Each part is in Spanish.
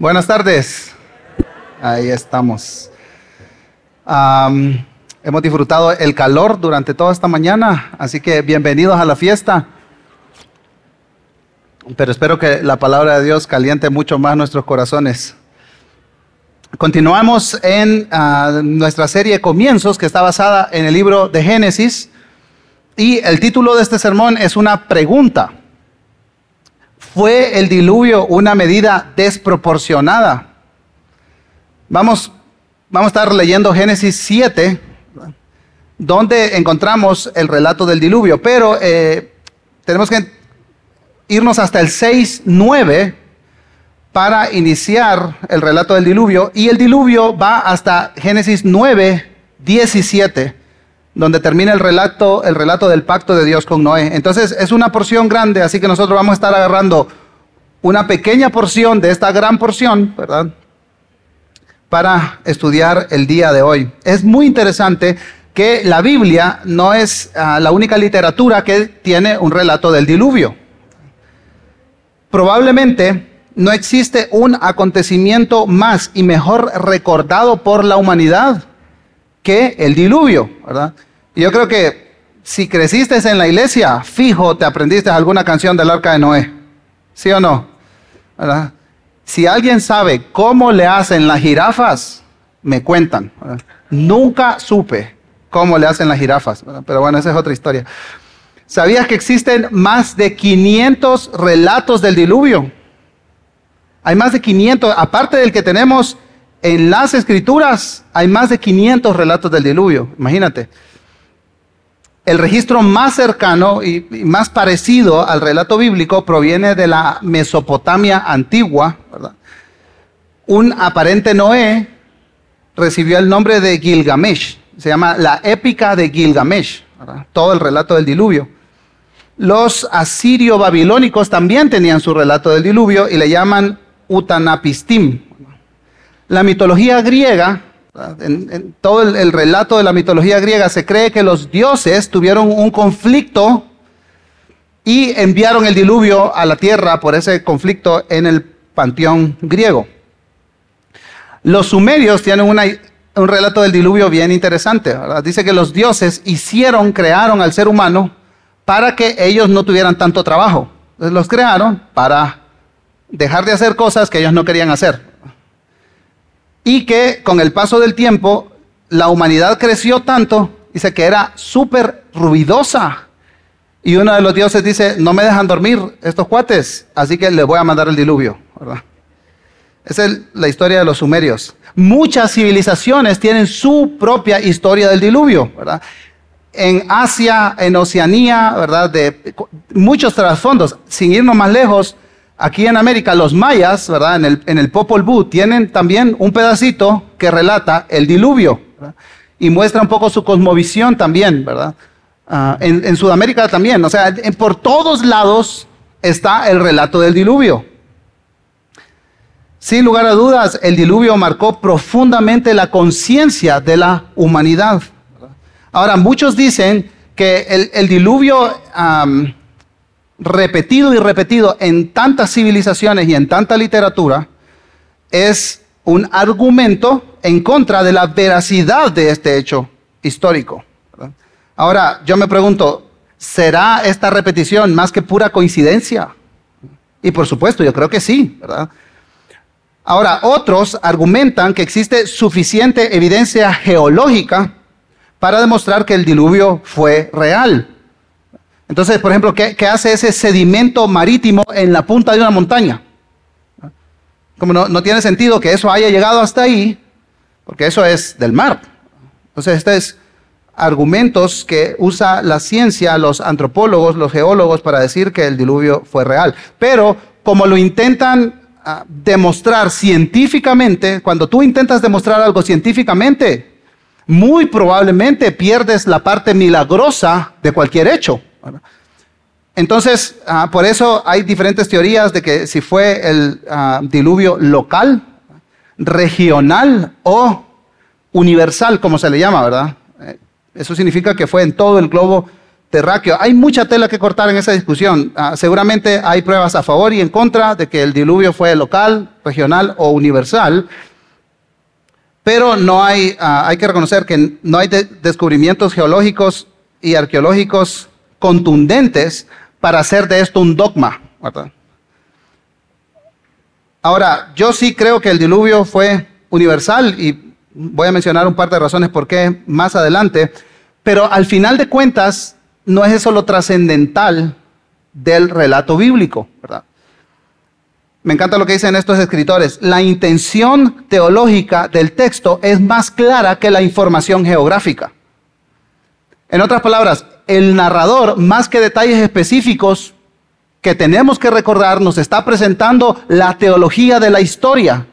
Buenas tardes. Ahí estamos. Am, hemos disfrutado el calor durante toda esta mañana, así que bienvenidos a la fiesta. Pero espero que la palabra de Dios caliente mucho más nuestros corazones. Continuamos en ah, nuestra serie Comienzos, que está basada en el libro de Génesis. Y el título de este sermón es una pregunta. ¿Fue el diluvio una medida desproporcionada? Vamos, a estar leyendo Génesis 7, donde encontramos el relato del diluvio, pero eh, tenemos que irnos hasta el 6, 9 para iniciar el relato del diluvio, y el diluvio va hasta Génesis 9, 17 donde termina el relato, el relato del pacto de Dios con Noé. Entonces es una porción grande, así que nosotros vamos a estar agarrando una pequeña porción de esta gran porción, ¿verdad? Para estudiar el día de hoy. Es muy interesante que la Biblia no es uh, la única literatura que tiene un relato del diluvio. Probablemente no existe un acontecimiento más y mejor recordado por la humanidad que el diluvio, ¿verdad? Y yo creo que si creciste en la iglesia, fijo, te aprendiste alguna canción del arca de Noé. ¿Sí o no? Si alguien sabe cómo le hacen las jirafas, me cuentan. Nunca supe cómo le hacen las jirafas, pero bueno, esa es otra historia. ¿Sabías que existen más de 500 relatos del diluvio? Hay más de 500, aparte del que tenemos en las escrituras, hay más de 500 relatos del diluvio, imagínate. El registro más cercano y, más parecido al relato bíblico proviene de la Mesopotamia antigua. Un aparente Noé recibió el nombre de Gilgamesh. Se llama la épica de Gilgamesh. Todo el relato del diluvio. Los asirio-babilónicos también tenían su relato del diluvio y le llaman Utanapistim. La mitología griega en, todo el, el, relato de la mitología griega se cree que los dioses tuvieron un conflicto y enviaron el diluvio a la tierra por ese conflicto en el panteón griego. Los sumerios tienen un relato del diluvio bien interesante. Dice que los dioses hicieron, crearon al ser humano para que ellos no tuvieran tanto trabajo. Entonces los crearon para dejar de hacer cosas que ellos no querían hacer y que con el paso del tiempo la humanidad creció tanto, dice que era súper ruidosa. Y uno de los dioses dice, no me dejan dormir estos cuates, así que les voy a mandar el diluvio. ¿verdad? Esa es la historia de los sumerios. Muchas civilizaciones tienen su propia historia del diluvio. ¿verdad? En Asia, en Oceanía, ¿verdad? de muchos trasfondos. Sin irnos más lejos, Aquí en América, los mayas, ¿verdad? En el, Popol Vuh tienen también un pedacito que relata el diluvio y muestra un poco su cosmovisión también, ¿verdad? Uh, en, Sudamérica también, o sea, en, por todos lados está el relato del diluvio. Sin lugar a dudas, el diluvio marcó profundamente la conciencia de la humanidad. Ahora, muchos dicen que el, diluvio repetido y repetido en tantas civilizaciones y en tanta literatura, es un argumento en contra de la veracidad de este hecho histórico. Ahora, yo me pregunto, ¿será esta repetición más que pura coincidencia? Y por supuesto, yo creo que sí, ¿verdad? Ahora, otros argumentan que existe suficiente evidencia geológica para demostrar que el diluvio fue real. Entonces, por ejemplo, ¿qué, ¿qué, hace ese sedimento marítimo en la punta de una montaña? Como no, tiene sentido que eso haya llegado hasta ahí, porque eso es del mar. Entonces, estos es argumentos que usa la ciencia, los antropólogos, los geólogos, para decir que el diluvio fue real. Pero como lo intentan uh, demostrar científicamente, cuando tú intentas demostrar algo científicamente, muy probablemente pierdes la parte milagrosa de cualquier hecho. Entonces, uh, por eso hay diferentes teorías de que si fue el uh, diluvio local, regional o universal, como se le llama, ¿verdad? Eso significa que fue en todo el globo terráqueo. Hay mucha tela que cortar en esa discusión. Ah, seguramente hay pruebas a favor y en contra de que el diluvio fue local, regional o universal. Pero no hay, ah, hay que reconocer que no hay descubrimientos geológicos y arqueológicos contundentes para hacer de esto un dogma. Ahora, yo sí creo que el diluvio fue universal y voy a mencionar un par de razones por qué más adelante, pero al final de cuentas no es eso lo trascendental del relato bíblico, ¿verdad? Me encanta lo que dicen estos escritores. La intención teológica del texto es más clara que la información geográfica. En otras palabras, el narrador, más que detalles específicos que tenemos que recordar, nos está presentando la teología de la historia.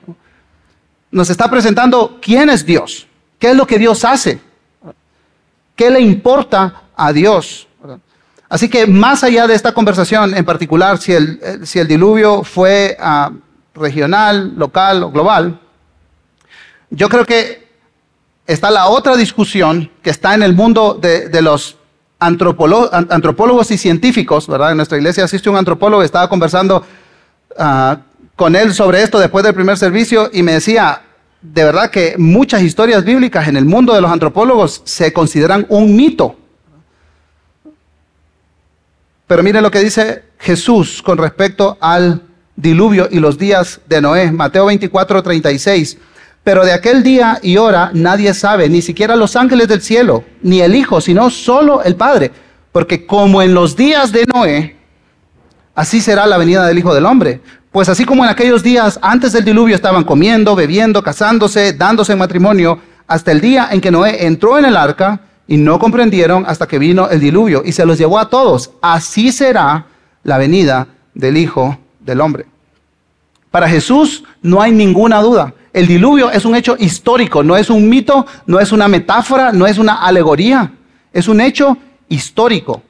Nos está presentando quién es Dios, qué es lo que Dios hace, qué le importa a Dios. Así que más allá de esta conversación en particular, si el, eh, diluvio fue ah, regional, local o global, yo creo que está la otra discusión que está en el mundo de, los antropólogos y científicos, ¿verdad? En nuestra iglesia asiste un antropólogo, estaba conversando ah, con él sobre esto después del primer servicio y me decía, de verdad que muchas historias bíblicas en el mundo de los antropólogos se consideran un mito. Pero mire lo que dice Jesús con respecto al diluvio y los días de Noé. Mateo 24, 36. Pero de aquel día y hora nadie sabe, ni siquiera los ángeles del cielo, ni el Hijo, sino solo el Padre. Porque como en los días de Noé, así será la venida del Hijo del Hombre. Pues así como en aquellos días antes del diluvio estaban comiendo, bebiendo, casándose, dándose en matrimonio, hasta el día en que Noé entró en el arca, y no comprendieron hasta que vino el diluvio y se los llevó a todos. Así será la venida del Hijo del Hombre. Para Jesús no hay ninguna duda. El diluvio es un hecho histórico, no es un mito, no es una metáfora, no es una alegoría, es un hecho histórico.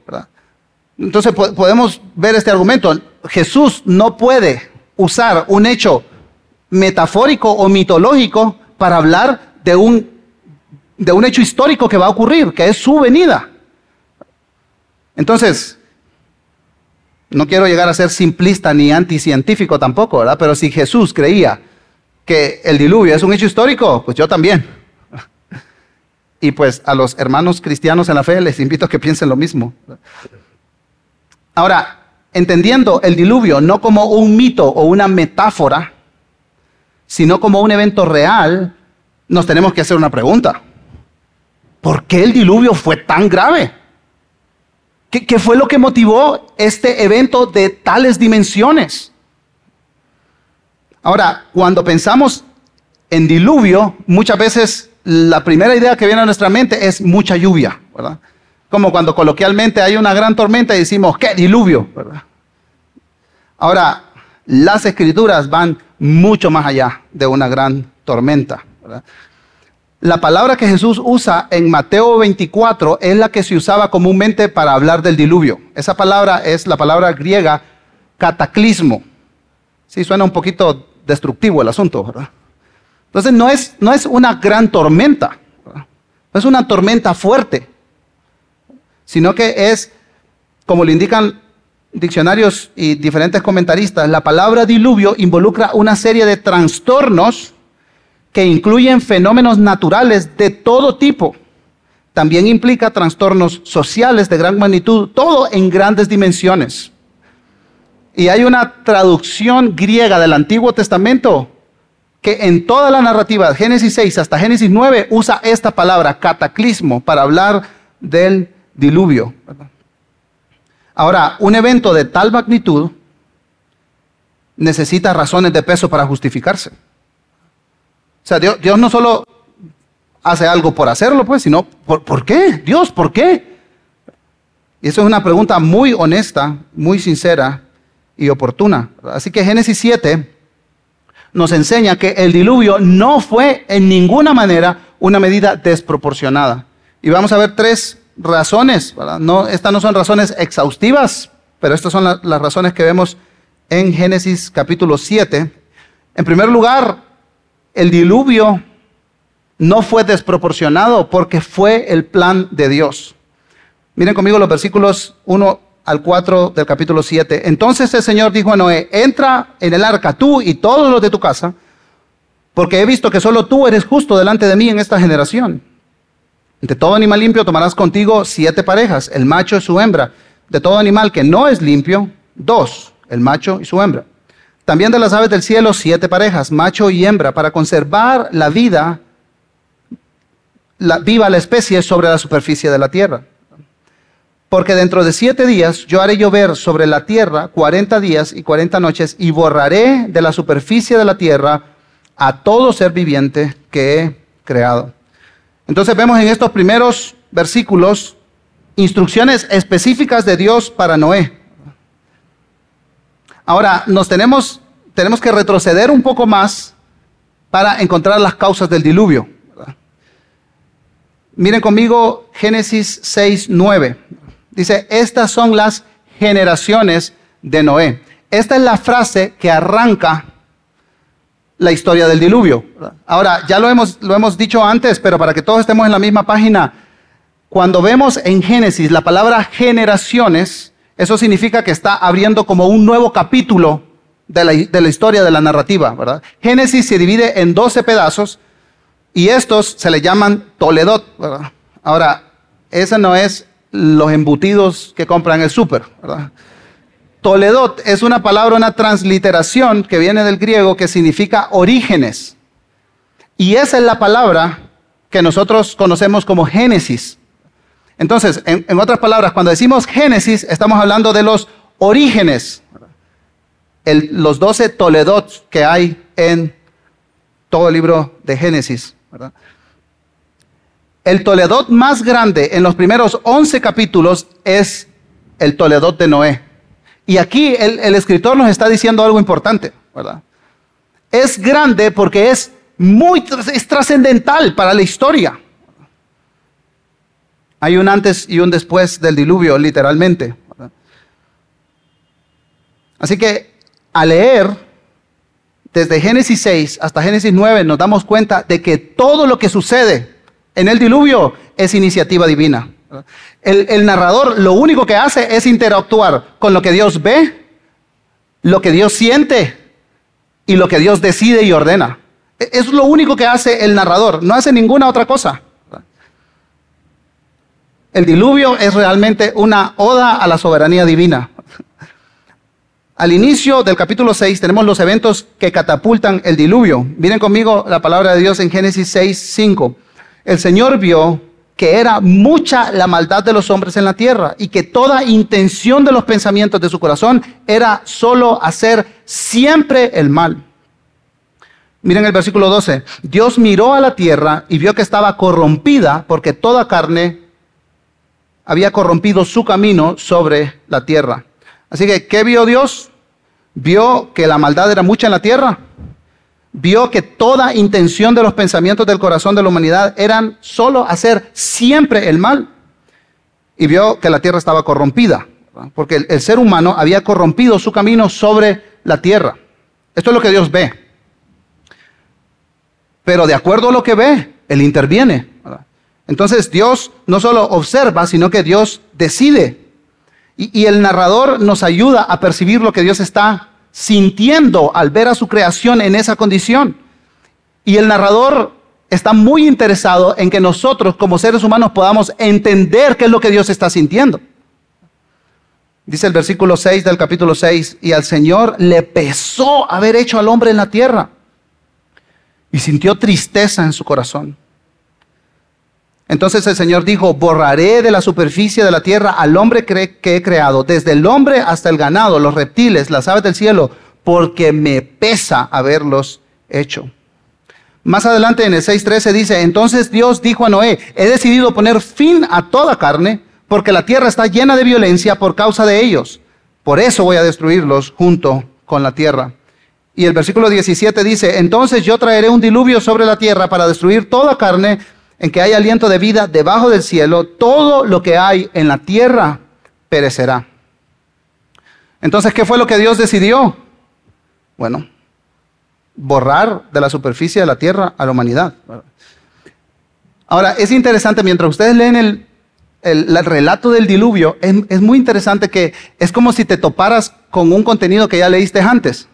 Entonces podemos ver este argumento. Jesús no puede usar un hecho metafórico o mitológico para hablar de un de un hecho histórico que va a ocurrir, que es su venida. Entonces, no quiero llegar a ser simplista ni anticientífico tampoco, ¿verdad? Pero si Jesús creía que el diluvio es un hecho histórico, pues yo también. Y pues a los hermanos cristianos en la fe les invito a que piensen lo mismo. Ahora, entendiendo el diluvio no como un mito o una metáfora, sino como un evento real, nos tenemos que hacer una pregunta. ¿Por qué el diluvio fue tan grave? ¿Qué, fue lo que motivó este evento de tales dimensiones? Ahora, cuando pensamos en diluvio, muchas veces la primera idea que viene a nuestra mente es mucha lluvia, ¿verdad? Como cuando coloquialmente hay una gran tormenta y decimos, ¿qué diluvio? ¿verdad? Ahora, las escrituras van mucho más allá de una gran tormenta. ¿verdad? La palabra que Jesús usa en Mateo 24 es la que se usaba comúnmente para hablar del diluvio. Esa palabra es la palabra griega cataclismo. Sí, suena un poquito destructivo el asunto, ¿verdad? Entonces no es, no es una gran tormenta, no es una tormenta fuerte, sino que es, como lo indican diccionarios y diferentes comentaristas, la palabra diluvio involucra una serie de trastornos que incluyen fenómenos naturales de todo tipo. También implica trastornos sociales de gran magnitud, todo en grandes dimensiones. Y hay una traducción griega del Antiguo Testamento que en toda la narrativa, Génesis 6 hasta Génesis 9, usa esta palabra, cataclismo, para hablar del diluvio. Ahora, un evento de tal magnitud necesita razones de peso para justificarse. O sea, Dios, no solo hace algo por hacerlo, pues, sino, ¿por, qué? Dios, ¿por qué? Y eso es una pregunta muy honesta, muy sincera y oportuna. Así que Génesis 7 nos enseña que el diluvio no fue en ninguna manera una medida desproporcionada. Y vamos a ver tres razones. No, estas no son razones exhaustivas, pero estas son las razones que vemos en Génesis capítulo 7. En primer lugar, el diluvio no fue desproporcionado porque fue el plan de Dios. Miren conmigo los versículos 1 al 4 del capítulo 7. Entonces el Señor dijo a Noé, entra en el arca tú y todos los de tu casa, porque he visto que solo tú eres justo delante de mí en esta generación. De todo animal limpio tomarás contigo siete parejas, el macho y su hembra. De todo animal que no es limpio, dos, el macho y su hembra. También de las aves del cielo, siete parejas, macho y hembra, para conservar la vida, la, viva la especie sobre la superficie de la tierra. Porque dentro de siete días yo haré llover sobre la tierra cuarenta días y cuarenta noches y borraré de la superficie de la tierra a todo ser viviente que he creado. Entonces vemos en estos primeros versículos instrucciones específicas de Dios para Noé. Ahora, nos tenemos, tenemos que retroceder un poco más para encontrar las causas del diluvio. Miren conmigo Génesis 6, 9. Dice, estas son las generaciones de Noé. Esta es la frase que arranca la historia del diluvio. Ahora, ya lo hemos, lo hemos dicho antes, pero para que todos estemos en la misma página, cuando vemos en Génesis la palabra generaciones, eso significa que está abriendo como un nuevo capítulo de la, historia de la narrativa, ¿verdad? Génesis se divide en 12 pedazos y estos se le llaman Toledot, Ahora, ese no es los embutidos que compran en el súper, ¿verdad? Toledot es una palabra, una transliteración que viene del griego que significa orígenes. Y esa es la palabra que nosotros conocemos como Génesis. Entonces, en, otras palabras, cuando decimos Génesis, estamos hablando de los orígenes, los doce Toledot que hay en todo el libro de Génesis. El Toledot más grande en los primeros once capítulos es el Toledot de Noé. Y aquí el, el escritor nos está diciendo algo importante, ¿verdad? Es grande porque es muy es trascendental para la historia. Hay un antes y un después del diluvio, literalmente. Así que al leer desde Génesis 6 hasta Génesis 9 nos damos cuenta de que todo lo que sucede en el diluvio es iniciativa divina. El, narrador lo único que hace es interactuar con lo que Dios ve, lo que Dios siente y lo que Dios decide y ordena. E, es lo único que hace el narrador, no hace ninguna otra cosa. El diluvio es realmente una oda a la soberanía divina. Al inicio del capítulo 6 tenemos los eventos que catapultan el diluvio. Miren conmigo la palabra de Dios en Génesis 6, 5. El Señor vio que era mucha la maldad de los hombres en la tierra y que toda intención de los pensamientos de su corazón era solo hacer siempre el mal. Miren el versículo 12. Dios miró a la tierra y vio que estaba corrompida porque toda carne había corrompido su camino sobre la tierra. Así que, ¿qué vio Dios? Vio que la maldad era mucha en la tierra. Vio que toda intención de los pensamientos del corazón de la humanidad eran solo hacer siempre el mal. Y vio que la tierra estaba corrompida, porque el, ser humano había corrompido su camino sobre la tierra. Esto es lo que Dios ve. Pero de acuerdo a lo que ve, Él interviene. Entonces Dios no solo observa, sino que Dios decide. Y, el narrador nos ayuda a percibir lo que Dios está sintiendo al ver a su creación en esa condición. Y el narrador está muy interesado en que nosotros como seres humanos podamos entender qué es lo que Dios está sintiendo. Dice el versículo 6 del capítulo 6, y al Señor le pesó haber hecho al hombre en la tierra y sintió tristeza en su corazón. Entonces el Señor dijo, borraré de la superficie de la tierra al hombre que he creado, desde el hombre hasta el ganado, los reptiles, las aves del cielo, porque me pesa haberlos hecho. Más adelante en el 6.13 dice, entonces Dios dijo a Noé, he decidido poner fin a toda carne, porque la tierra está llena de violencia por causa de ellos. Por eso voy a destruirlos junto con la tierra. Y el versículo 17 dice, entonces yo traeré un diluvio sobre la tierra para destruir toda carne, en que hay aliento de vida debajo del cielo, todo lo que hay en la tierra perecerá. Entonces, ¿qué fue lo que Dios decidió? Bueno, borrar de la superficie de la tierra a la humanidad. Ahora, es interesante, mientras ustedes leen el, el, relato del diluvio, es, muy interesante que es como si te toparas con un contenido que ya leíste antes.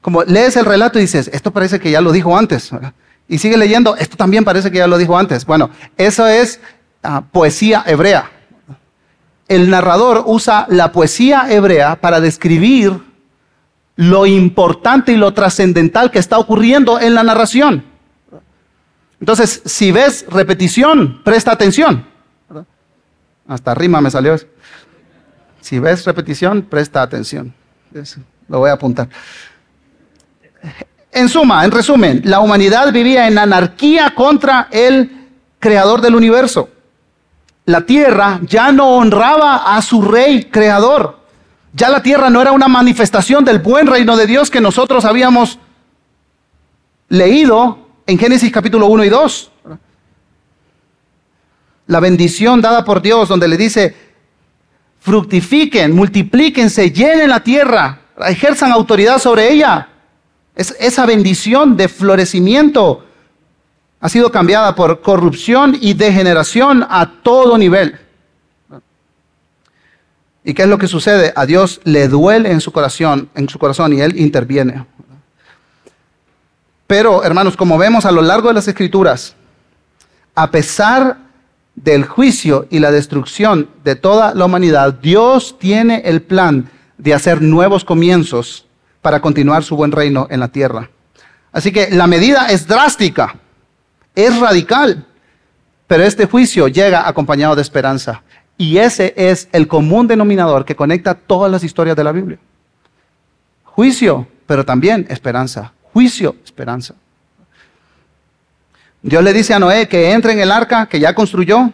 Como lees el relato y dices, esto parece que ya lo dijo antes. Y sigue leyendo, esto también parece que ya lo dijo antes. Bueno, eso es ah, poesía hebrea. El narrador usa la poesía hebrea para describir lo importante y lo trascendental que está ocurriendo en la narración. Entonces, si ves repetición, presta atención. Hasta rima me salió eso. Si ves repetición, presta atención. lo voy a apuntar. En suma, en resumen, la humanidad vivía en anarquía contra el creador del universo. La tierra ya no honraba a su rey creador. Ya la tierra no era una manifestación del buen reino de Dios que nosotros habíamos leído en Génesis capítulo 1 y 2. La bendición dada por Dios donde le dice, fructifiquen, multiplíquense, llenen la tierra, ejerzan autoridad sobre ella. Es, esa bendición de florecimiento ha sido cambiada por corrupción y degeneración a todo nivel. ¿Y qué es lo que sucede? A Dios le duele en su corazón, en su corazón y él interviene. Pero, hermanos, como vemos a lo largo de las escrituras, a pesar del juicio y la destrucción de toda la humanidad, Dios tiene el plan de hacer nuevos comienzos para continuar su buen reino en la tierra. Así que la medida es drástica, es radical, pero este juicio llega acompañado de esperanza. Y ese es el común denominador que conecta todas las historias de la Biblia. Juicio, pero también esperanza juicio, esperanza. Dios le dice a Noé que entre en el arca que ya construyó,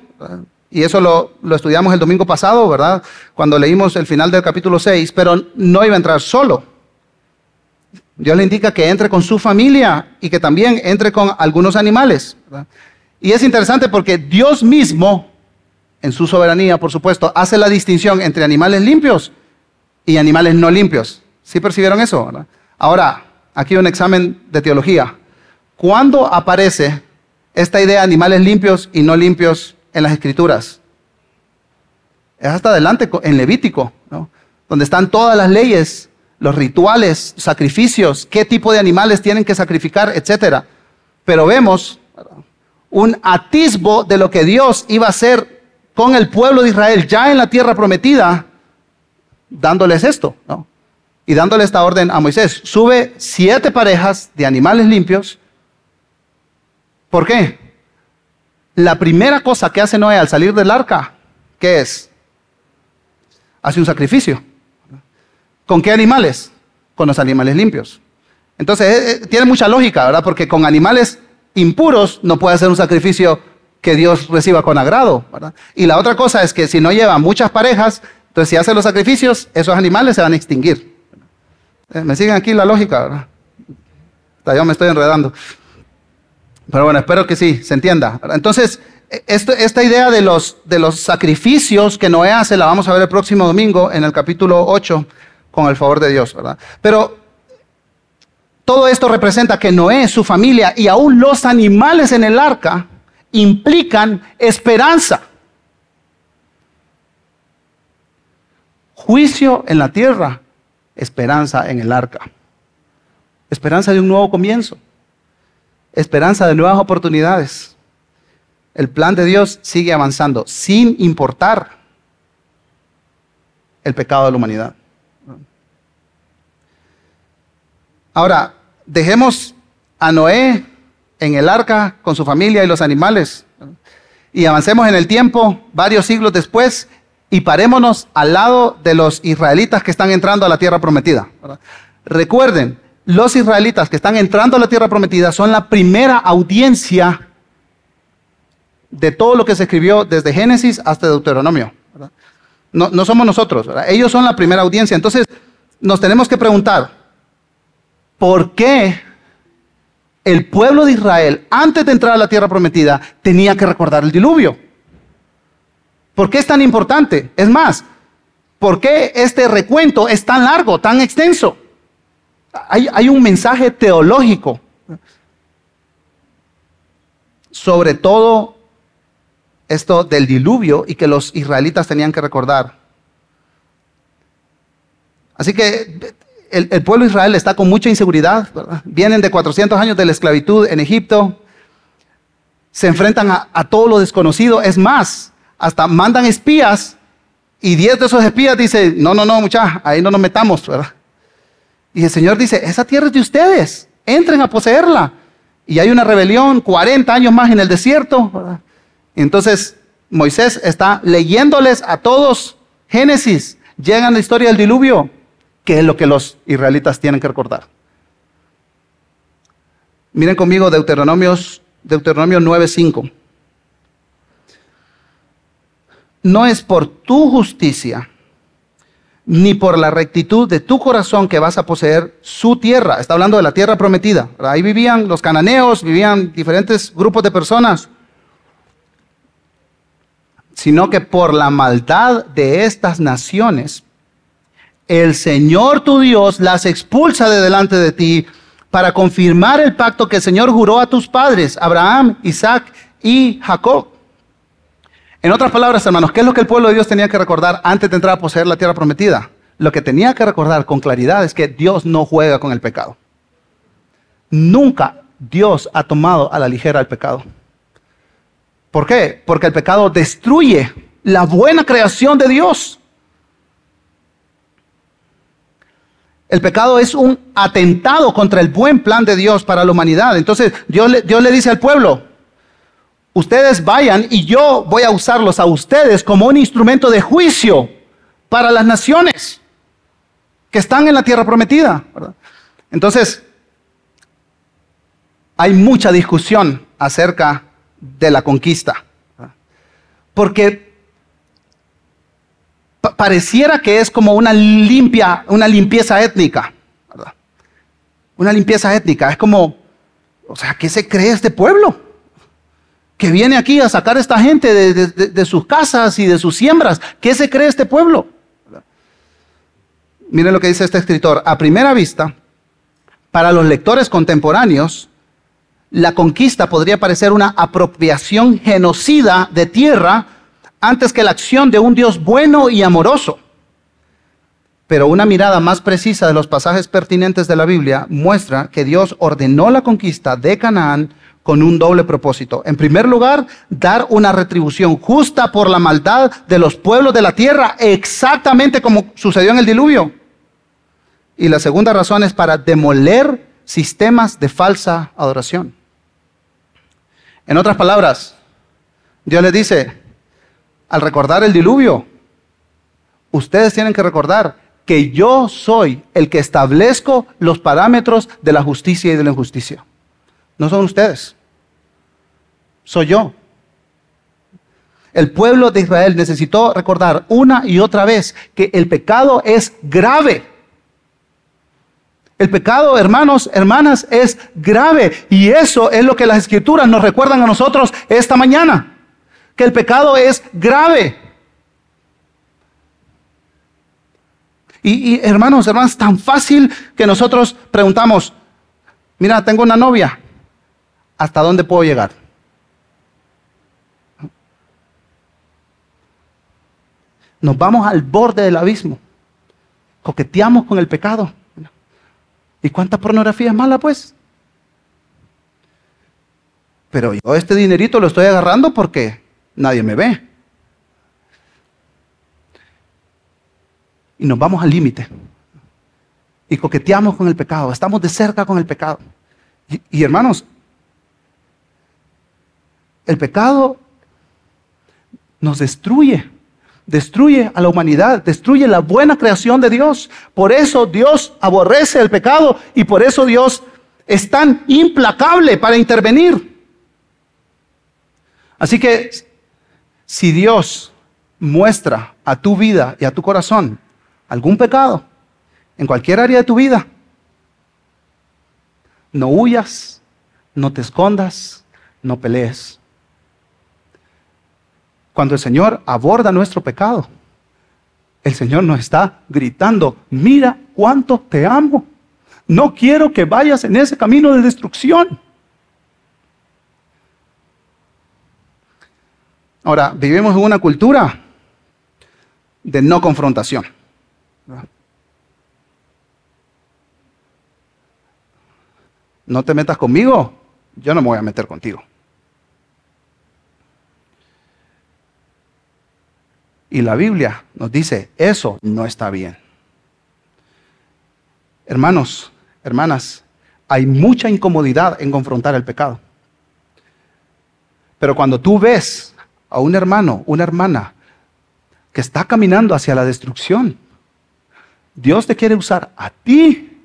y eso lo, estudiamos el domingo pasado, ¿verdad? Cuando leímos el final del capítulo 6, pero no iba a entrar solo. Dios le indica que entre con su familia y que también entre con algunos animales. Y es interesante porque Dios mismo, en su soberanía, por supuesto, hace la distinción entre animales limpios y animales no limpios. ¿Sí percibieron eso? Ahora, aquí un examen de teología. ¿Cuándo aparece esta idea de animales limpios y no limpios en las escrituras? Es hasta adelante en Levítico, donde están todas las leyes, los rituales, sacrificios, qué tipo de animales tienen que sacrificar, etc. Pero vemos un atisbo de lo que Dios iba a hacer con el pueblo de Israel ya en la tierra prometida, dándoles esto. ¿no? y dándole esta orden a Moisés, sube siete parejas de animales limpios. ¿Por qué? La primera cosa que hace Noé al salir del arca, ¿qué es? Hace un sacrificio. ¿Con qué animales? Con los animales limpios. Entonces, eh, eh, tiene mucha lógica, ¿verdad? Porque con animales impuros no puede hacer un sacrificio que Dios reciba con agrado, ¿verdad? Y la otra cosa es que si no lleva muchas parejas, entonces si hace los sacrificios, esos animales se van a extinguir. Eh, ¿Me siguen aquí la lógica? ¿verdad? Yo me estoy enredando. Pero bueno, espero que sí, se entienda. Entonces, e, esta idea de los, de los sacrificios que Noé hace la vamos a ver el próximo domingo en el capítulo 8 con el favor de Dios, ¿verdad? Pero todo esto representa que Noé, su familia y aún los animales en el arca implican esperanza. Juicio en la tierra esperanza en el arca. Esperanza de un nuevo comienzo. Esperanza de nuevas oportunidades. El plan de Dios sigue avanzando sin importar el pecado de la humanidad. Ahora, dejemos a Noé en el arca con su familia y los animales y avancemos en el tiempo varios siglos después y parémonos al lado de los israelitas que están entrando a la tierra prometida. Recuerden, los israelitas que están entrando a la tierra prometida son la primera audiencia de todo lo que se escribió desde Génesis hasta Deuteronomio. No, somos nosotros, ellos son la primera audiencia. Entonces, nos tenemos que preguntar, ¿por qué el pueblo de Israel, antes de entrar a la tierra prometida, tenía que recordar el diluvio? ¿Por qué es tan importante? Es más, ¿por qué este recuento es tan largo, tan extenso? Hay, un mensaje teológico sobre todo esto del diluvio y que los israelitas tenían que recordar. Así que el, pueblo de Israel está con mucha inseguridad. Vienen de 400 años de la esclavitud en Egipto. Se enfrentan a, todo lo desconocido. Es más, hasta mandan espías y 10 de esos espías dicen, no, no, no, muchachos, ahí no nos metamos. Y el Señor dice, esa tierra es de ustedes. Entren a poseerla. Y hay una rebelión, 40 años más en el desierto. Entonces Moisés está leyéndoles a todos Génesis. Llegan la historia del diluvio que es lo que los israelitas tienen que recordar. Miren conmigo Deuteronomios, Deuteronomio 9:5. No es por tu justicia ni por la rectitud de tu corazón que vas a poseer su tierra. Está hablando de la tierra prometida. Ahí vivían los cananeos, vivían diferentes grupos de personas. Sino que por la maldad de estas naciones el Señor tu Dios las expulsa de delante de ti para confirmar el pacto que el Señor juró a tus padres, Abraham, Isaac y Jacob. En otras palabras, hermanos, ¿qué es lo que el pueblo de Dios tenía que recordar antes de entrar a poseer la tierra prometida? Lo que tenía que recordar con claridad es que Dios no juega con el pecado. Nunca Dios ha tomado a la ligera el pecado. ¿Por qué? Porque el pecado destruye la buena creación de Dios. El pecado es un atentado contra el buen plan de Dios para la humanidad. Entonces Dios le, dice al pueblo, ustedes vayan y yo voy a usarlos a ustedes como un instrumento de juicio para las naciones que están en la tierra prometida. Entonces, hay mucha discusión acerca de la conquista. Porque pareciera que es como una limpia, una limpieza étnica, Una limpieza étnica. Es como, o sea, ¿qué se cree este pueblo? Que viene aquí a sacar a esta gente de sus casas y de sus siembras. ¿Qué se cree este pueblo? Miren lo que dice este escritor. A primera vista, para los lectores contemporáneos, la conquista podría parecer una apropiación genocida de tierra antes que la acción de un Dios bueno y amoroso. Pero una mirada más precisa de los pasajes pertinentes de la Biblia muestra que Dios ordenó la conquista de Canaán con un doble propósito. En primer lugar, dar una retribución justa por la maldad de los pueblos de la tierra, exactamente como sucedió en el diluvio. Y la segunda razón es para demoler sistemas de falsa adoración. En otras palabras, Dios le dice, al recordar el diluvio, ustedes tienen que recordar que yo soy el que establezco los parámetros de la justicia y de la injusticia. No son ustedes, soy yo. El pueblo de Israel necesitó recordar una y otra vez que el pecado es grave. El pecado, hermanos, hermanas, es grave. Y eso es lo que las escrituras nos recuerdan a nosotros esta mañana que el pecado es grave. Y, hermanos, hermanas, tan fácil que nosotros preguntamos, mira, tengo una novia, ¿hasta dónde puedo llegar? Nos vamos al borde del abismo, coqueteamos con el pecado. ¿Y cuánta pornografía es mala, pues? Pero yo este dinerito lo estoy agarrando porque nadie me ve. Y nos vamos al límite. Y coqueteamos con el pecado, estamos de cerca con el pecado. Y, hermanos, el pecado nos destruye, destruye a la humanidad, destruye la buena creación de Dios. Por eso Dios aborrece el pecado y por eso Dios es tan implacable para intervenir. Así que si Dios muestra a tu vida y a tu corazón algún pecado en cualquier área de tu vida, no huyas, no te escondas, no pelees. Cuando el Señor aborda nuestro pecado, el Señor nos está gritando, mira cuánto te amo. No quiero que vayas en ese camino de destrucción. Ahora, vivimos en una cultura de no confrontación. No te metas conmigo, yo no me voy a meter contigo. Y la Biblia nos dice, eso no está bien. Hermanos, hermanas, hay mucha incomodidad en confrontar el pecado. Pero cuando tú ves a un hermano, una hermana, que está caminando hacia la destrucción, Dios te quiere usar a ti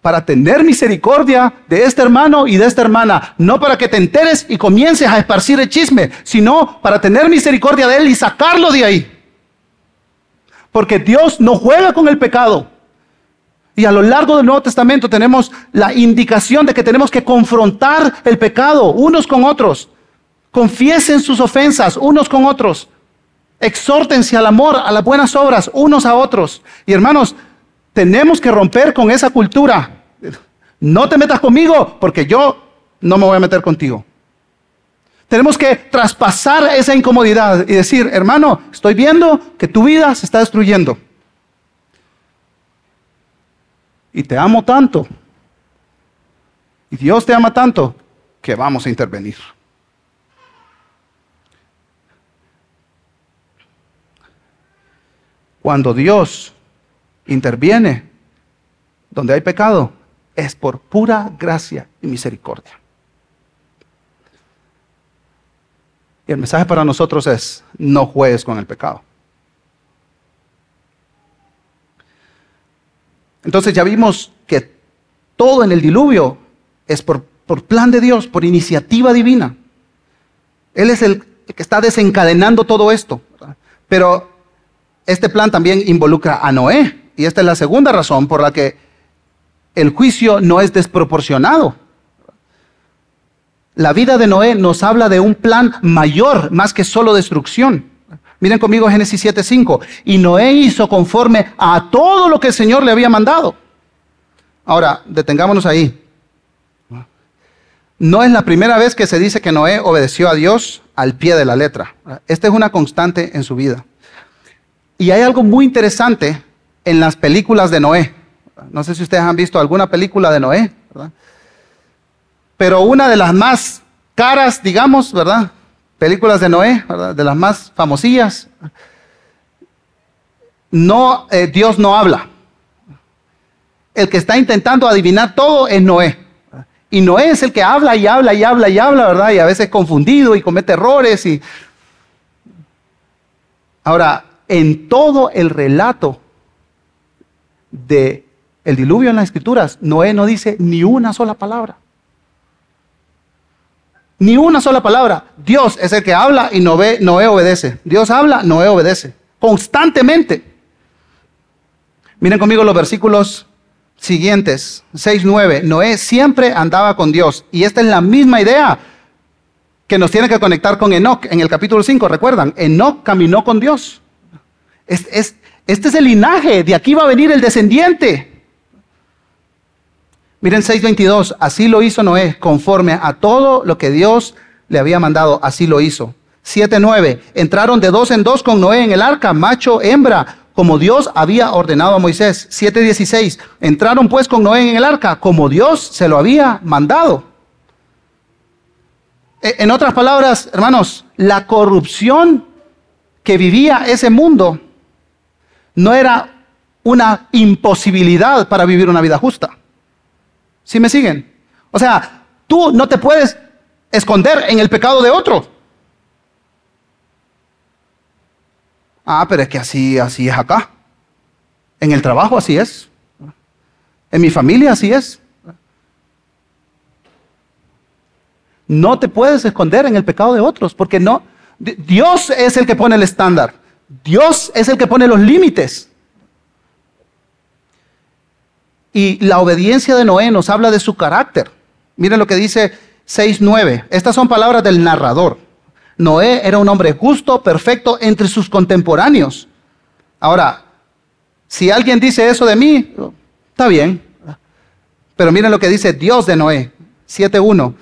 para tener misericordia de este hermano y de esta hermana, no para que te enteres y comiences a esparcir el chisme, sino para tener misericordia de él y sacarlo de ahí. Porque Dios no juega con el pecado. Y a lo largo del Nuevo Testamento tenemos la indicación de que tenemos que confrontar el pecado unos con otros. Confiesen sus ofensas unos con otros. Exhórtense al amor, a las buenas obras unos a otros. Y hermanos, tenemos que romper con esa cultura. No te metas conmigo porque yo no me voy a meter contigo. Tenemos que traspasar esa incomodidad y decir, hermano, estoy viendo que tu vida se está destruyendo. Y te amo tanto. Y Dios te ama tanto que vamos a intervenir. Cuando Dios interviene donde hay pecado, es por pura gracia y misericordia. Y el mensaje para nosotros es, no juegues con el pecado. Entonces ya vimos que todo en el diluvio es por, plan de Dios, por iniciativa divina. Él es el que está desencadenando todo esto. Pero este plan también involucra a Noé. Y esta es la segunda razón por la que el juicio no es desproporcionado. La vida de Noé nos habla de un plan mayor, más que solo destrucción. Miren conmigo Génesis 7:5. Y Noé hizo conforme a todo lo que el Señor le había mandado. Ahora, detengámonos ahí. No es la primera vez que se dice que Noé obedeció a Dios al pie de la letra. Esta es una constante en su vida. Y hay algo muy interesante en las películas de Noé. No sé si ustedes han visto alguna película de Noé, ¿verdad? Pero una de las más caras, digamos, ¿verdad? Películas de Noé, ¿verdad? De las más famosillas. No, eh, Dios no habla. El que está intentando adivinar todo es Noé. Y Noé es el que habla y habla y habla y habla, ¿verdad? Y a veces confundido y comete errores. Y... Ahora, en todo el relato de el diluvio en las escrituras, Noé no dice ni una sola palabra. Ni una sola palabra. Dios es el que habla y Noé, Noé obedece. Dios habla, Noé obedece. Constantemente. Miren conmigo los versículos siguientes. 6, 9. Noé siempre andaba con Dios. Y esta es la misma idea que nos tiene que conectar con Enoch en el capítulo 5. ¿Recuerdan? Enoch caminó con Dios. Es, este es el linaje, de aquí va a venir el descendiente. Miren 6.22, así lo hizo Noé, conforme a todo lo que Dios le había mandado, así lo hizo. 7.9, entraron de dos en dos con Noé en el arca, macho, hembra, como Dios había ordenado a Moisés. 7.16, entraron pues con Noé en el arca, como Dios se lo había mandado. E, en otras palabras, hermanos, la corrupción que vivía ese mundo no era una imposibilidad para vivir una vida justa. ¿Sí me siguen? O sea, tú no te puedes esconder en el pecado de otro. Ah, pero es que así, así es acá. En el trabajo así es. En mi familia así es. No te puedes esconder en el pecado de otros, porque no. Dios es el que pone el estándar. Dios es el que pone los límites. Y la obediencia de Noé nos habla de su carácter. Miren lo que dice 6.9. Estas son palabras del narrador. Noé era un hombre justo, perfecto entre sus contemporáneos. Ahora, si alguien dice eso de mí, está bien. Pero miren lo que dice Dios de Noé. 7.1.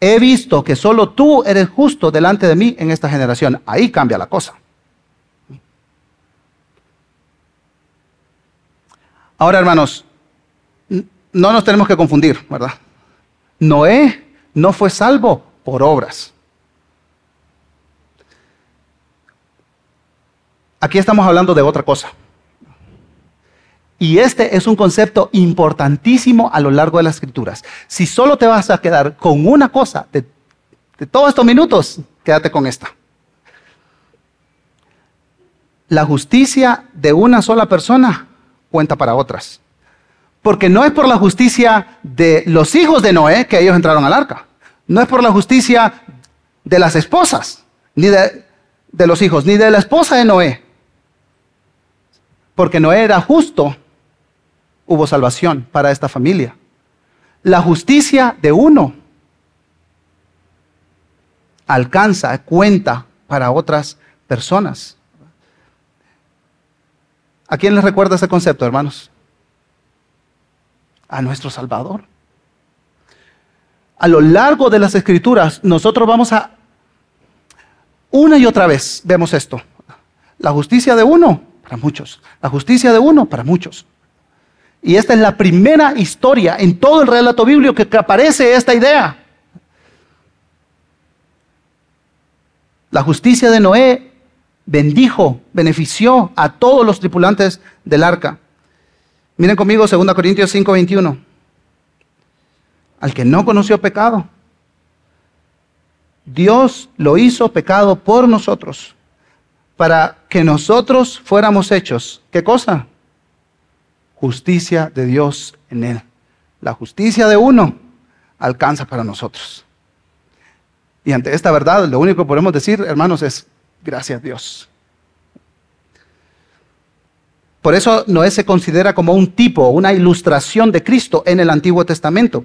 he visto que solo tú eres justo delante de mí en esta generación. Ahí cambia la cosa. Ahora, hermanos, no nos tenemos que confundir, ¿verdad? Noé no fue salvo por obras. Aquí estamos hablando de otra cosa. Y este es un concepto importantísimo a lo largo de las escrituras. Si solo te vas a quedar con una cosa de, todos estos minutos, quédate con esta. La justicia de una sola persona cuenta para otras. Porque no es por la justicia de los hijos de Noé que ellos entraron al arca. No es por la justicia de las esposas, ni de, los hijos, ni de la esposa de Noé. Porque Noé era justo hubo salvación para esta familia. La justicia de uno alcanza, cuenta para otras personas. ¿A quién les recuerda ese concepto, hermanos? A nuestro Salvador. A lo largo de las escrituras, nosotros vamos a, una y otra vez, vemos esto. La justicia de uno, para muchos. La justicia de uno, para muchos. Y esta es la primera historia en todo el relato bíblico que, aparece esta idea. La justicia de Noé bendijo, benefició a todos los tripulantes del arca. Miren conmigo 2 Corintios 5:21. Al que no conoció pecado, Dios lo hizo pecado por nosotros, para que nosotros fuéramos hechos. ¿Qué cosa? justicia de Dios en él. La justicia de uno alcanza para nosotros. Y ante esta verdad, lo único que podemos decir, hermanos, es gracias Dios. Por eso Noé se considera como un tipo, una ilustración de Cristo en el Antiguo Testamento.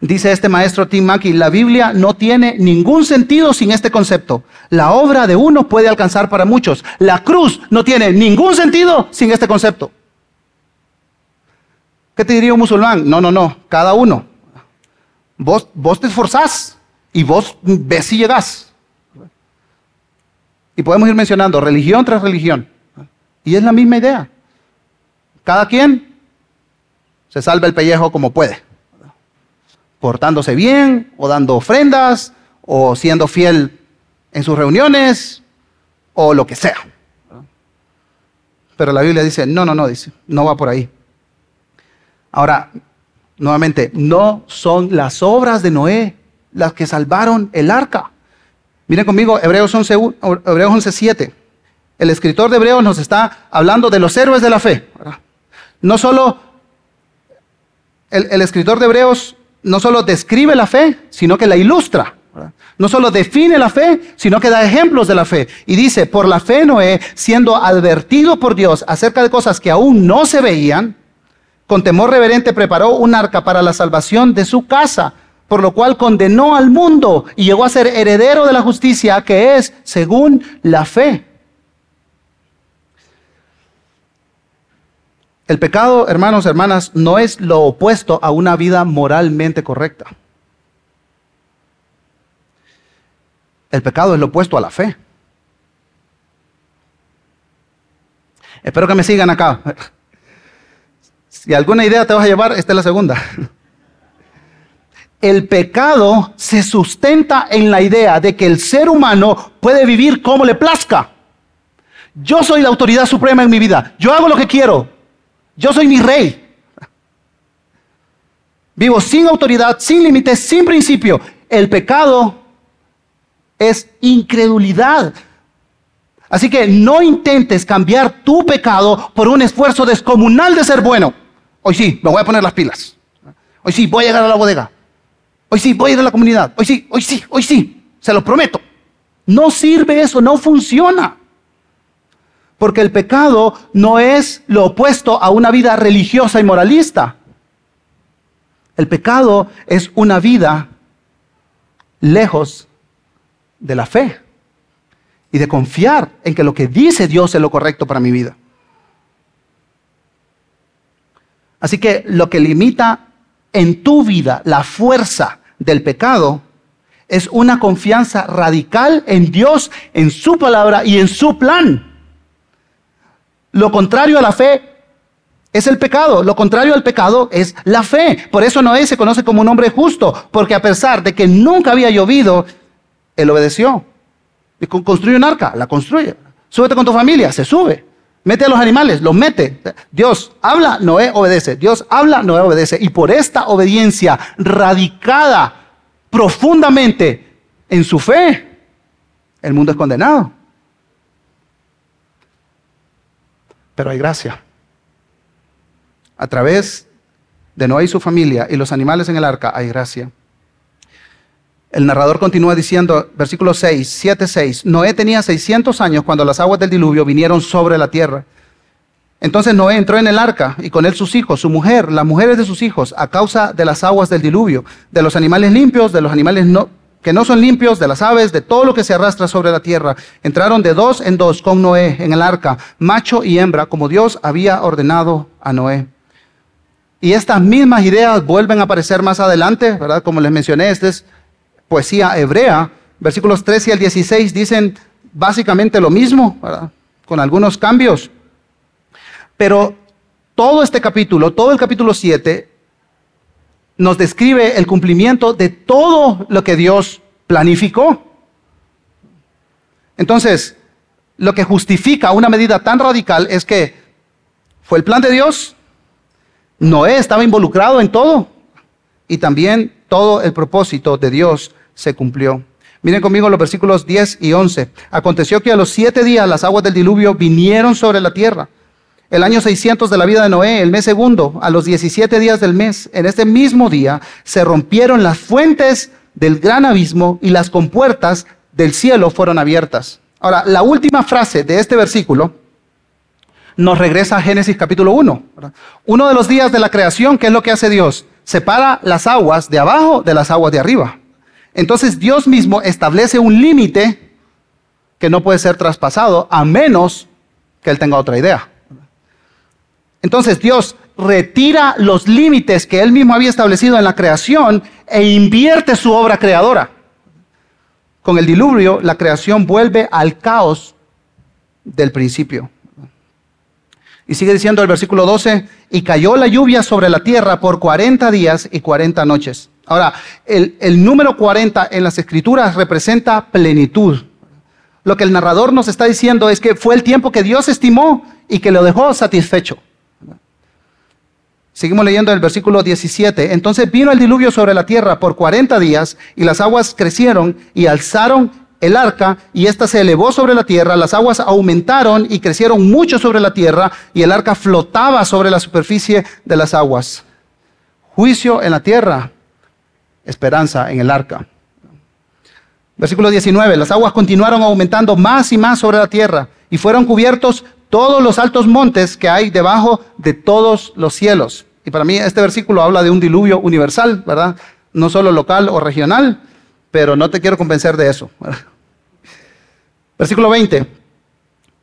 Dice este maestro Tim Mackey, la Biblia no tiene ningún sentido sin este concepto. La obra de uno puede alcanzar para muchos. La cruz no tiene ningún sentido sin este concepto. ¿Qué te diría un musulmán? No, no, no, cada uno. Vos, vos te esforzás y vos ves si llegás. Y podemos ir mencionando religión tras religión. Y es la misma idea. Cada quien se salva el pellejo como puede. Portándose bien, o dando ofrendas, o siendo fiel en sus reuniones, o lo que sea. Pero la Biblia dice, no, no, no, dice, no va por ahí. Ahora, nuevamente, no son las obras de Noé las que salvaron el arca. Miren conmigo, Hebreos 11, Hebreos 11 El escritor de Hebreos nos está hablando de los héroes de la fe. No solo, el, el, escritor de Hebreos no solo describe la fe, sino que la ilustra. No solo define la fe, sino que da ejemplos de la fe. Y dice, por la fe Noé, siendo advertido por Dios acerca de cosas que aún no se veían, con temor reverente preparó un arca para la salvación de su casa, por lo cual condenó al mundo y llegó a ser heredero de la justicia que es según la fe. El pecado, hermanos, hermanas, no es lo opuesto a una vida moralmente correcta. El pecado es lo opuesto a la fe. Espero que me sigan acá. Si alguna idea te vas a llevar, esta es la segunda. El pecado se sustenta en la idea de que el ser humano puede vivir como le plazca. Yo soy la autoridad suprema en mi vida. Yo hago lo que quiero. Yo soy mi rey. Vivo sin autoridad, sin límites, sin principio. El pecado es incredulidad. Así que no intentes cambiar tu pecado por un esfuerzo descomunal de ser bueno. Hoy sí, me voy a poner las pilas. Hoy sí, voy a llegar a la bodega. Hoy sí, voy a ir a la comunidad. Hoy sí, hoy sí, hoy sí. Se lo prometo. No sirve eso, no funciona. Porque el pecado no es lo opuesto a una vida religiosa y moralista. El pecado es una vida lejos de la fe y de confiar en que lo que dice Dios es lo correcto para mi vida. Así que lo que limita en tu vida la fuerza del pecado Es una confianza radical en Dios, en su palabra y en su plan. Lo contrario a la fe es el pecado. Lo contrario al pecado es la fe. Por eso Noé se conoce como un hombre justo, porque a pesar de que nunca había llovido, él obedeció. Y construye un arca, la construye. Súbete con tu familia, se sube. Mete a los animales, los mete. Dios habla, Noé obedece. Dios habla, Noé obedece. Y por esta obediencia radicada profundamente en su fe, el mundo es condenado. Pero hay gracia. A través de Noé y su familia y los animales en el arca hay gracia. El narrador continúa diciendo, versículo 6, 7, 6, Noé tenía 600 años cuando las aguas del diluvio vinieron sobre la tierra. Entonces Noé entró en el arca y con él sus hijos, su mujer, las mujeres de sus hijos, a causa de las aguas del diluvio, de los animales limpios, de los animales que no son limpios, de las aves, de todo lo que se arrastra sobre la tierra. Entraron de dos en dos con Noé en el arca, macho y hembra, como Dios había ordenado a Noé. Y estas mismas ideas vuelven a aparecer más adelante, ¿verdad? Como les mencioné, este es poesía hebrea, versículos 13 al 16 dicen básicamente lo mismo, con algunos cambios. Pero todo este capítulo, todo el capítulo 7, nos describe el cumplimiento de todo lo que Dios planificó. Entonces, lo que justifica una medida tan radical es que fue el plan de Dios, Noé estaba involucrado en todo y también todo el propósito de Dios se cumplió. Miren conmigo los versículos 10 y 11. Aconteció que a los siete días las aguas del diluvio vinieron sobre la tierra. El año 600 de la vida de Noé, el mes segundo, a los 17 días del mes, en este mismo día, se rompieron las fuentes del gran abismo y las compuertas del cielo fueron abiertas. Ahora, la última frase de este versículo nos regresa a Génesis capítulo 1. Uno de los días de la creación, ¿qué es lo que hace Dios? Separa las aguas de abajo de las aguas de arriba. Entonces Dios mismo establece un límite que no puede ser traspasado a menos que Él tenga otra idea. Entonces Dios retira los límites que Él mismo había establecido en la creación e invierte su obra creadora. Con el diluvio, la creación vuelve al caos del principio. Y sigue diciendo el versículo 12, y cayó la lluvia sobre la tierra por 40 días y 40 noches. Ahora, el, número 40 en las escrituras representa plenitud. Lo que el narrador nos está diciendo es que fue el tiempo que Dios estimó y que lo dejó satisfecho. Seguimos leyendo el versículo 17. Entonces vino el diluvio sobre la tierra por 40 días y las aguas crecieron y alzaron el arca y ésta se elevó sobre la tierra, las aguas aumentaron y crecieron mucho sobre la tierra y el arca flotaba sobre la superficie de las aguas. Juicio en la tierra esperanza en el arca. Versículo 19, las aguas continuaron aumentando más y más sobre la tierra y fueron cubiertos todos los altos montes que hay debajo de todos los cielos. Y para mí este versículo habla de un diluvio universal, ¿verdad? No solo local o regional, pero no te quiero convencer de eso. Versículo 20.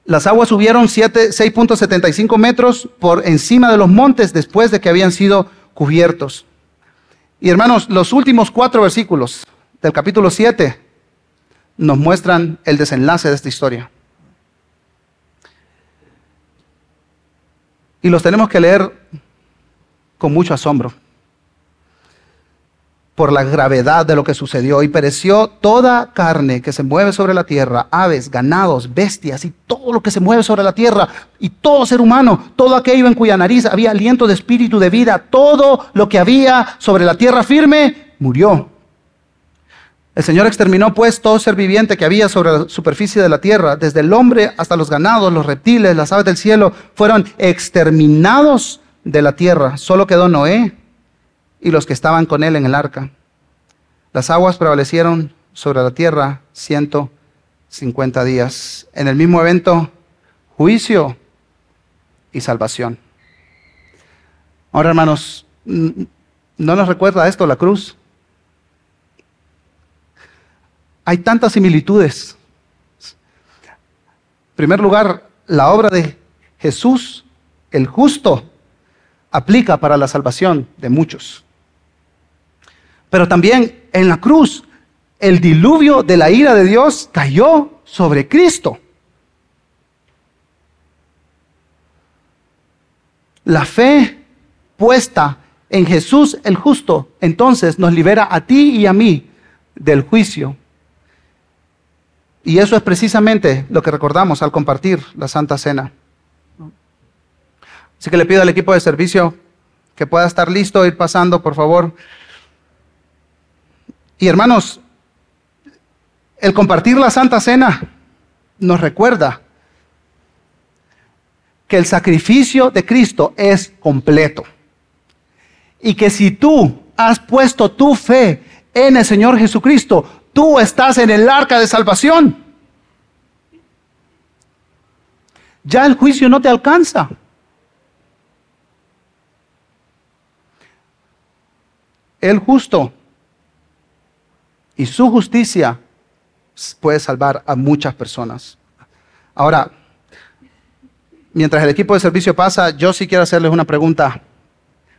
Las aguas subieron 6.75 metros por encima de los montes después de que habían sido cubiertos. Y hermanos, los últimos cuatro versículos del capítulo 7 nos muestran el desenlace de esta historia. Y los tenemos que leer con mucho asombro por la gravedad de lo que sucedió. Y pereció toda carne que se mueve sobre la tierra, aves, ganados, bestias y todo lo que se mueve sobre la tierra, y todo ser humano, todo aquello en cuya nariz había aliento de espíritu de vida, todo lo que había sobre la tierra firme, murió. El Señor exterminó pues todo ser viviente que había sobre la superficie de la tierra, desde el hombre hasta los ganados, los reptiles, las aves del cielo, fueron exterminados de la tierra. Solo quedó Noé y los que estaban con él en el arca. Las aguas prevalecieron sobre la tierra 150 días. En el mismo evento, juicio y salvación. Ahora, hermanos, ¿no nos recuerda esto la cruz? Hay tantas similitudes. En primer lugar, la obra de Jesús, el justo, aplica para la salvación de muchos. Pero también en la cruz, el diluvio de la ira de Dios cayó sobre Cristo. La fe puesta en Jesús el justo, entonces nos libera a ti y a mí del juicio. Y eso es precisamente lo que recordamos al compartir la Santa Cena. Así que le pido al equipo de servicio que pueda estar listo, ir pasando, por favor. Y hermanos, el compartir la Santa Cena nos recuerda que el sacrificio de Cristo es completo. Y que si tú has puesto tu fe en el Señor Jesucristo, tú estás en el arca de salvación. Ya el juicio no te alcanza. El justo y su justicia puede salvar a muchas personas. Ahora, mientras el equipo de servicio pasa, yo sí quiero hacerles una pregunta.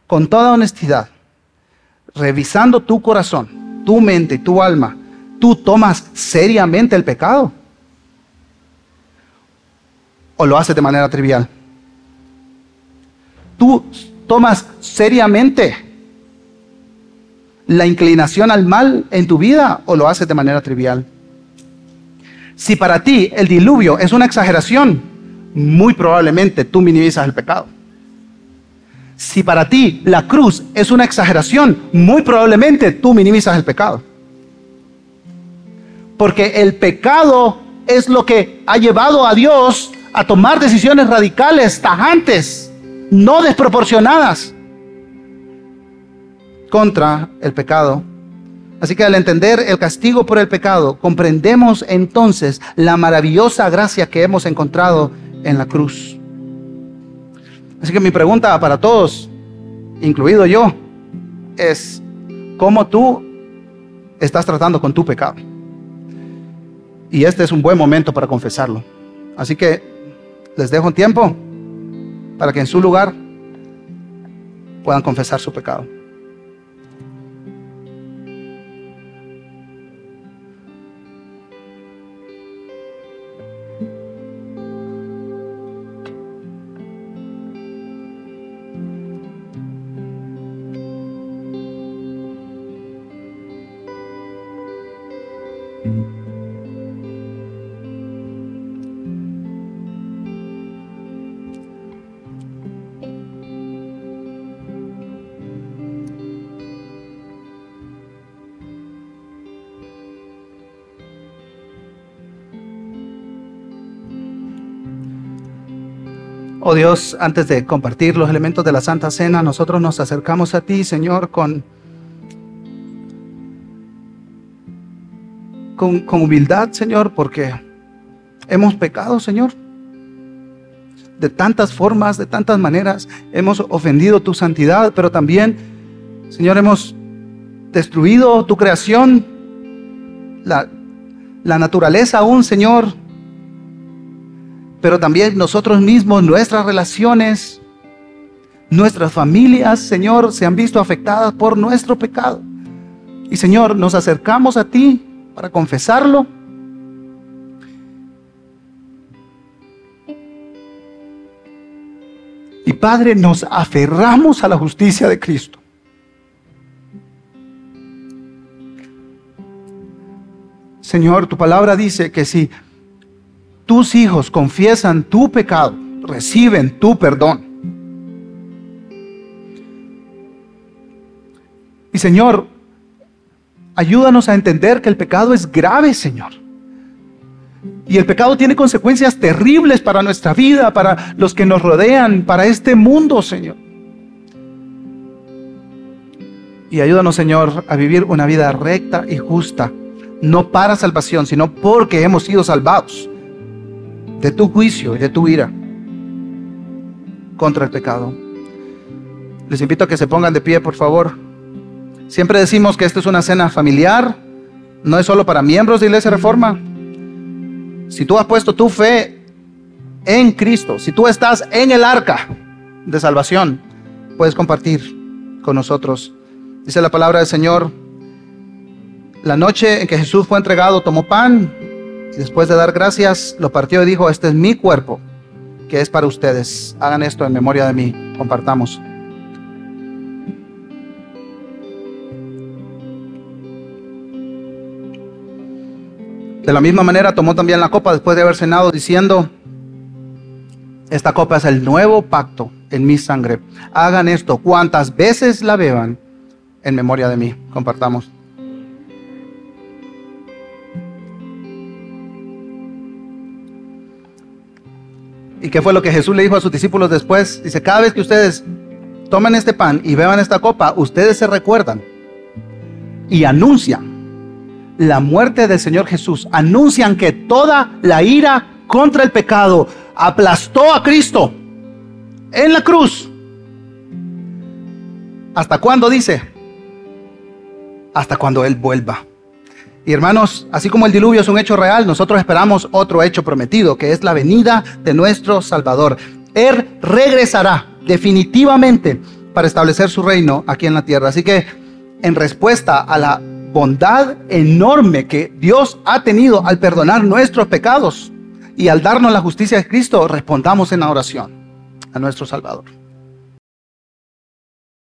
Con toda honestidad, revisando tu corazón, tu mente y tu alma, ¿tú tomas seriamente el pecado? ¿O lo haces de manera trivial? ¿Tú tomas seriamente la inclinación al mal en tu vida o lo haces de manera trivial? Si para ti el diluvio es una exageración, muy probablemente tú minimizas el pecado. Si para ti la cruz es una exageración, muy probablemente tú minimizas el pecado. Porque el pecado es lo que ha llevado a Dios a tomar decisiones radicales, tajantes, no desproporcionadas contra el pecado Así que al entender el castigo por el pecado, comprendemos entonces la maravillosa gracia que hemos encontrado en la cruz. Así que mi pregunta para todos, incluido yo, es, ¿cómo tú estás tratando con tu pecado? Y este es un buen momento para confesarlo. Así que les dejo un tiempo para que en su lugar puedan confesar su pecado. Oh Dios, antes de compartir los elementos de la Santa Cena, nosotros nos acercamos a ti, Señor, con, con, humildad, Señor, porque hemos pecado, Señor. De tantas formas, de tantas maneras, hemos ofendido tu santidad, pero también, Señor, hemos destruido tu creación, la, la naturaleza aún, Señor, pero también nosotros mismos, nuestras relaciones, nuestras familias, Señor, se han visto afectadas por nuestro pecado. Y Señor, nos acercamos a ti para confesarlo. Y Padre, nos aferramos a la justicia de Cristo. Señor, tu palabra dice que si tus hijos confiesan tu pecado, reciben tu perdón. Y Señor, ayúdanos a entender que el pecado es grave, Señor. Y el pecado tiene consecuencias terribles para nuestra vida, para los que nos rodean, para este mundo, Señor. Y ayúdanos, Señor, a vivir una vida recta y justa, no para salvación, sino porque hemos sido salvados de tu juicio y de tu ira contra el pecado. Les invito a que se pongan de pie, por favor. Siempre decimos que esto es una cena familiar, no es solo para miembros de Iglesia Reforma. Si tú has puesto tu fe en Cristo, si tú estás en el arca de salvación, puedes compartir con nosotros. Dice la palabra del Señor, la noche en que Jesús fue entregado, tomó pan y después de dar gracias, lo partió y dijo, este es mi cuerpo, que es para ustedes. Hagan esto en memoria de mí. Compartamos. De la misma manera tomó también la copa después de haber cenado diciendo, esta copa es el nuevo pacto en mi sangre. Hagan esto cuantas veces la beban en memoria de mí. Compartamos. ¿Y qué fue lo que Jesús le dijo a sus discípulos después? Dice, cada vez que ustedes tomen este pan y beban esta copa, ustedes se recuerdan y anuncian la muerte del Señor Jesús, anuncian que toda la ira contra el pecado aplastó a Cristo en la cruz. ¿Hasta cuándo dice? Hasta cuando Él vuelva. Y hermanos, así como el diluvio es un hecho real, nosotros esperamos otro hecho prometido, que es la venida de nuestro Salvador. Él regresará definitivamente para establecer su reino aquí en la tierra. Así que en respuesta a la bondad enorme que Dios ha tenido al perdonar nuestros pecados y al darnos la justicia de Cristo, respondamos en la oración a nuestro Salvador.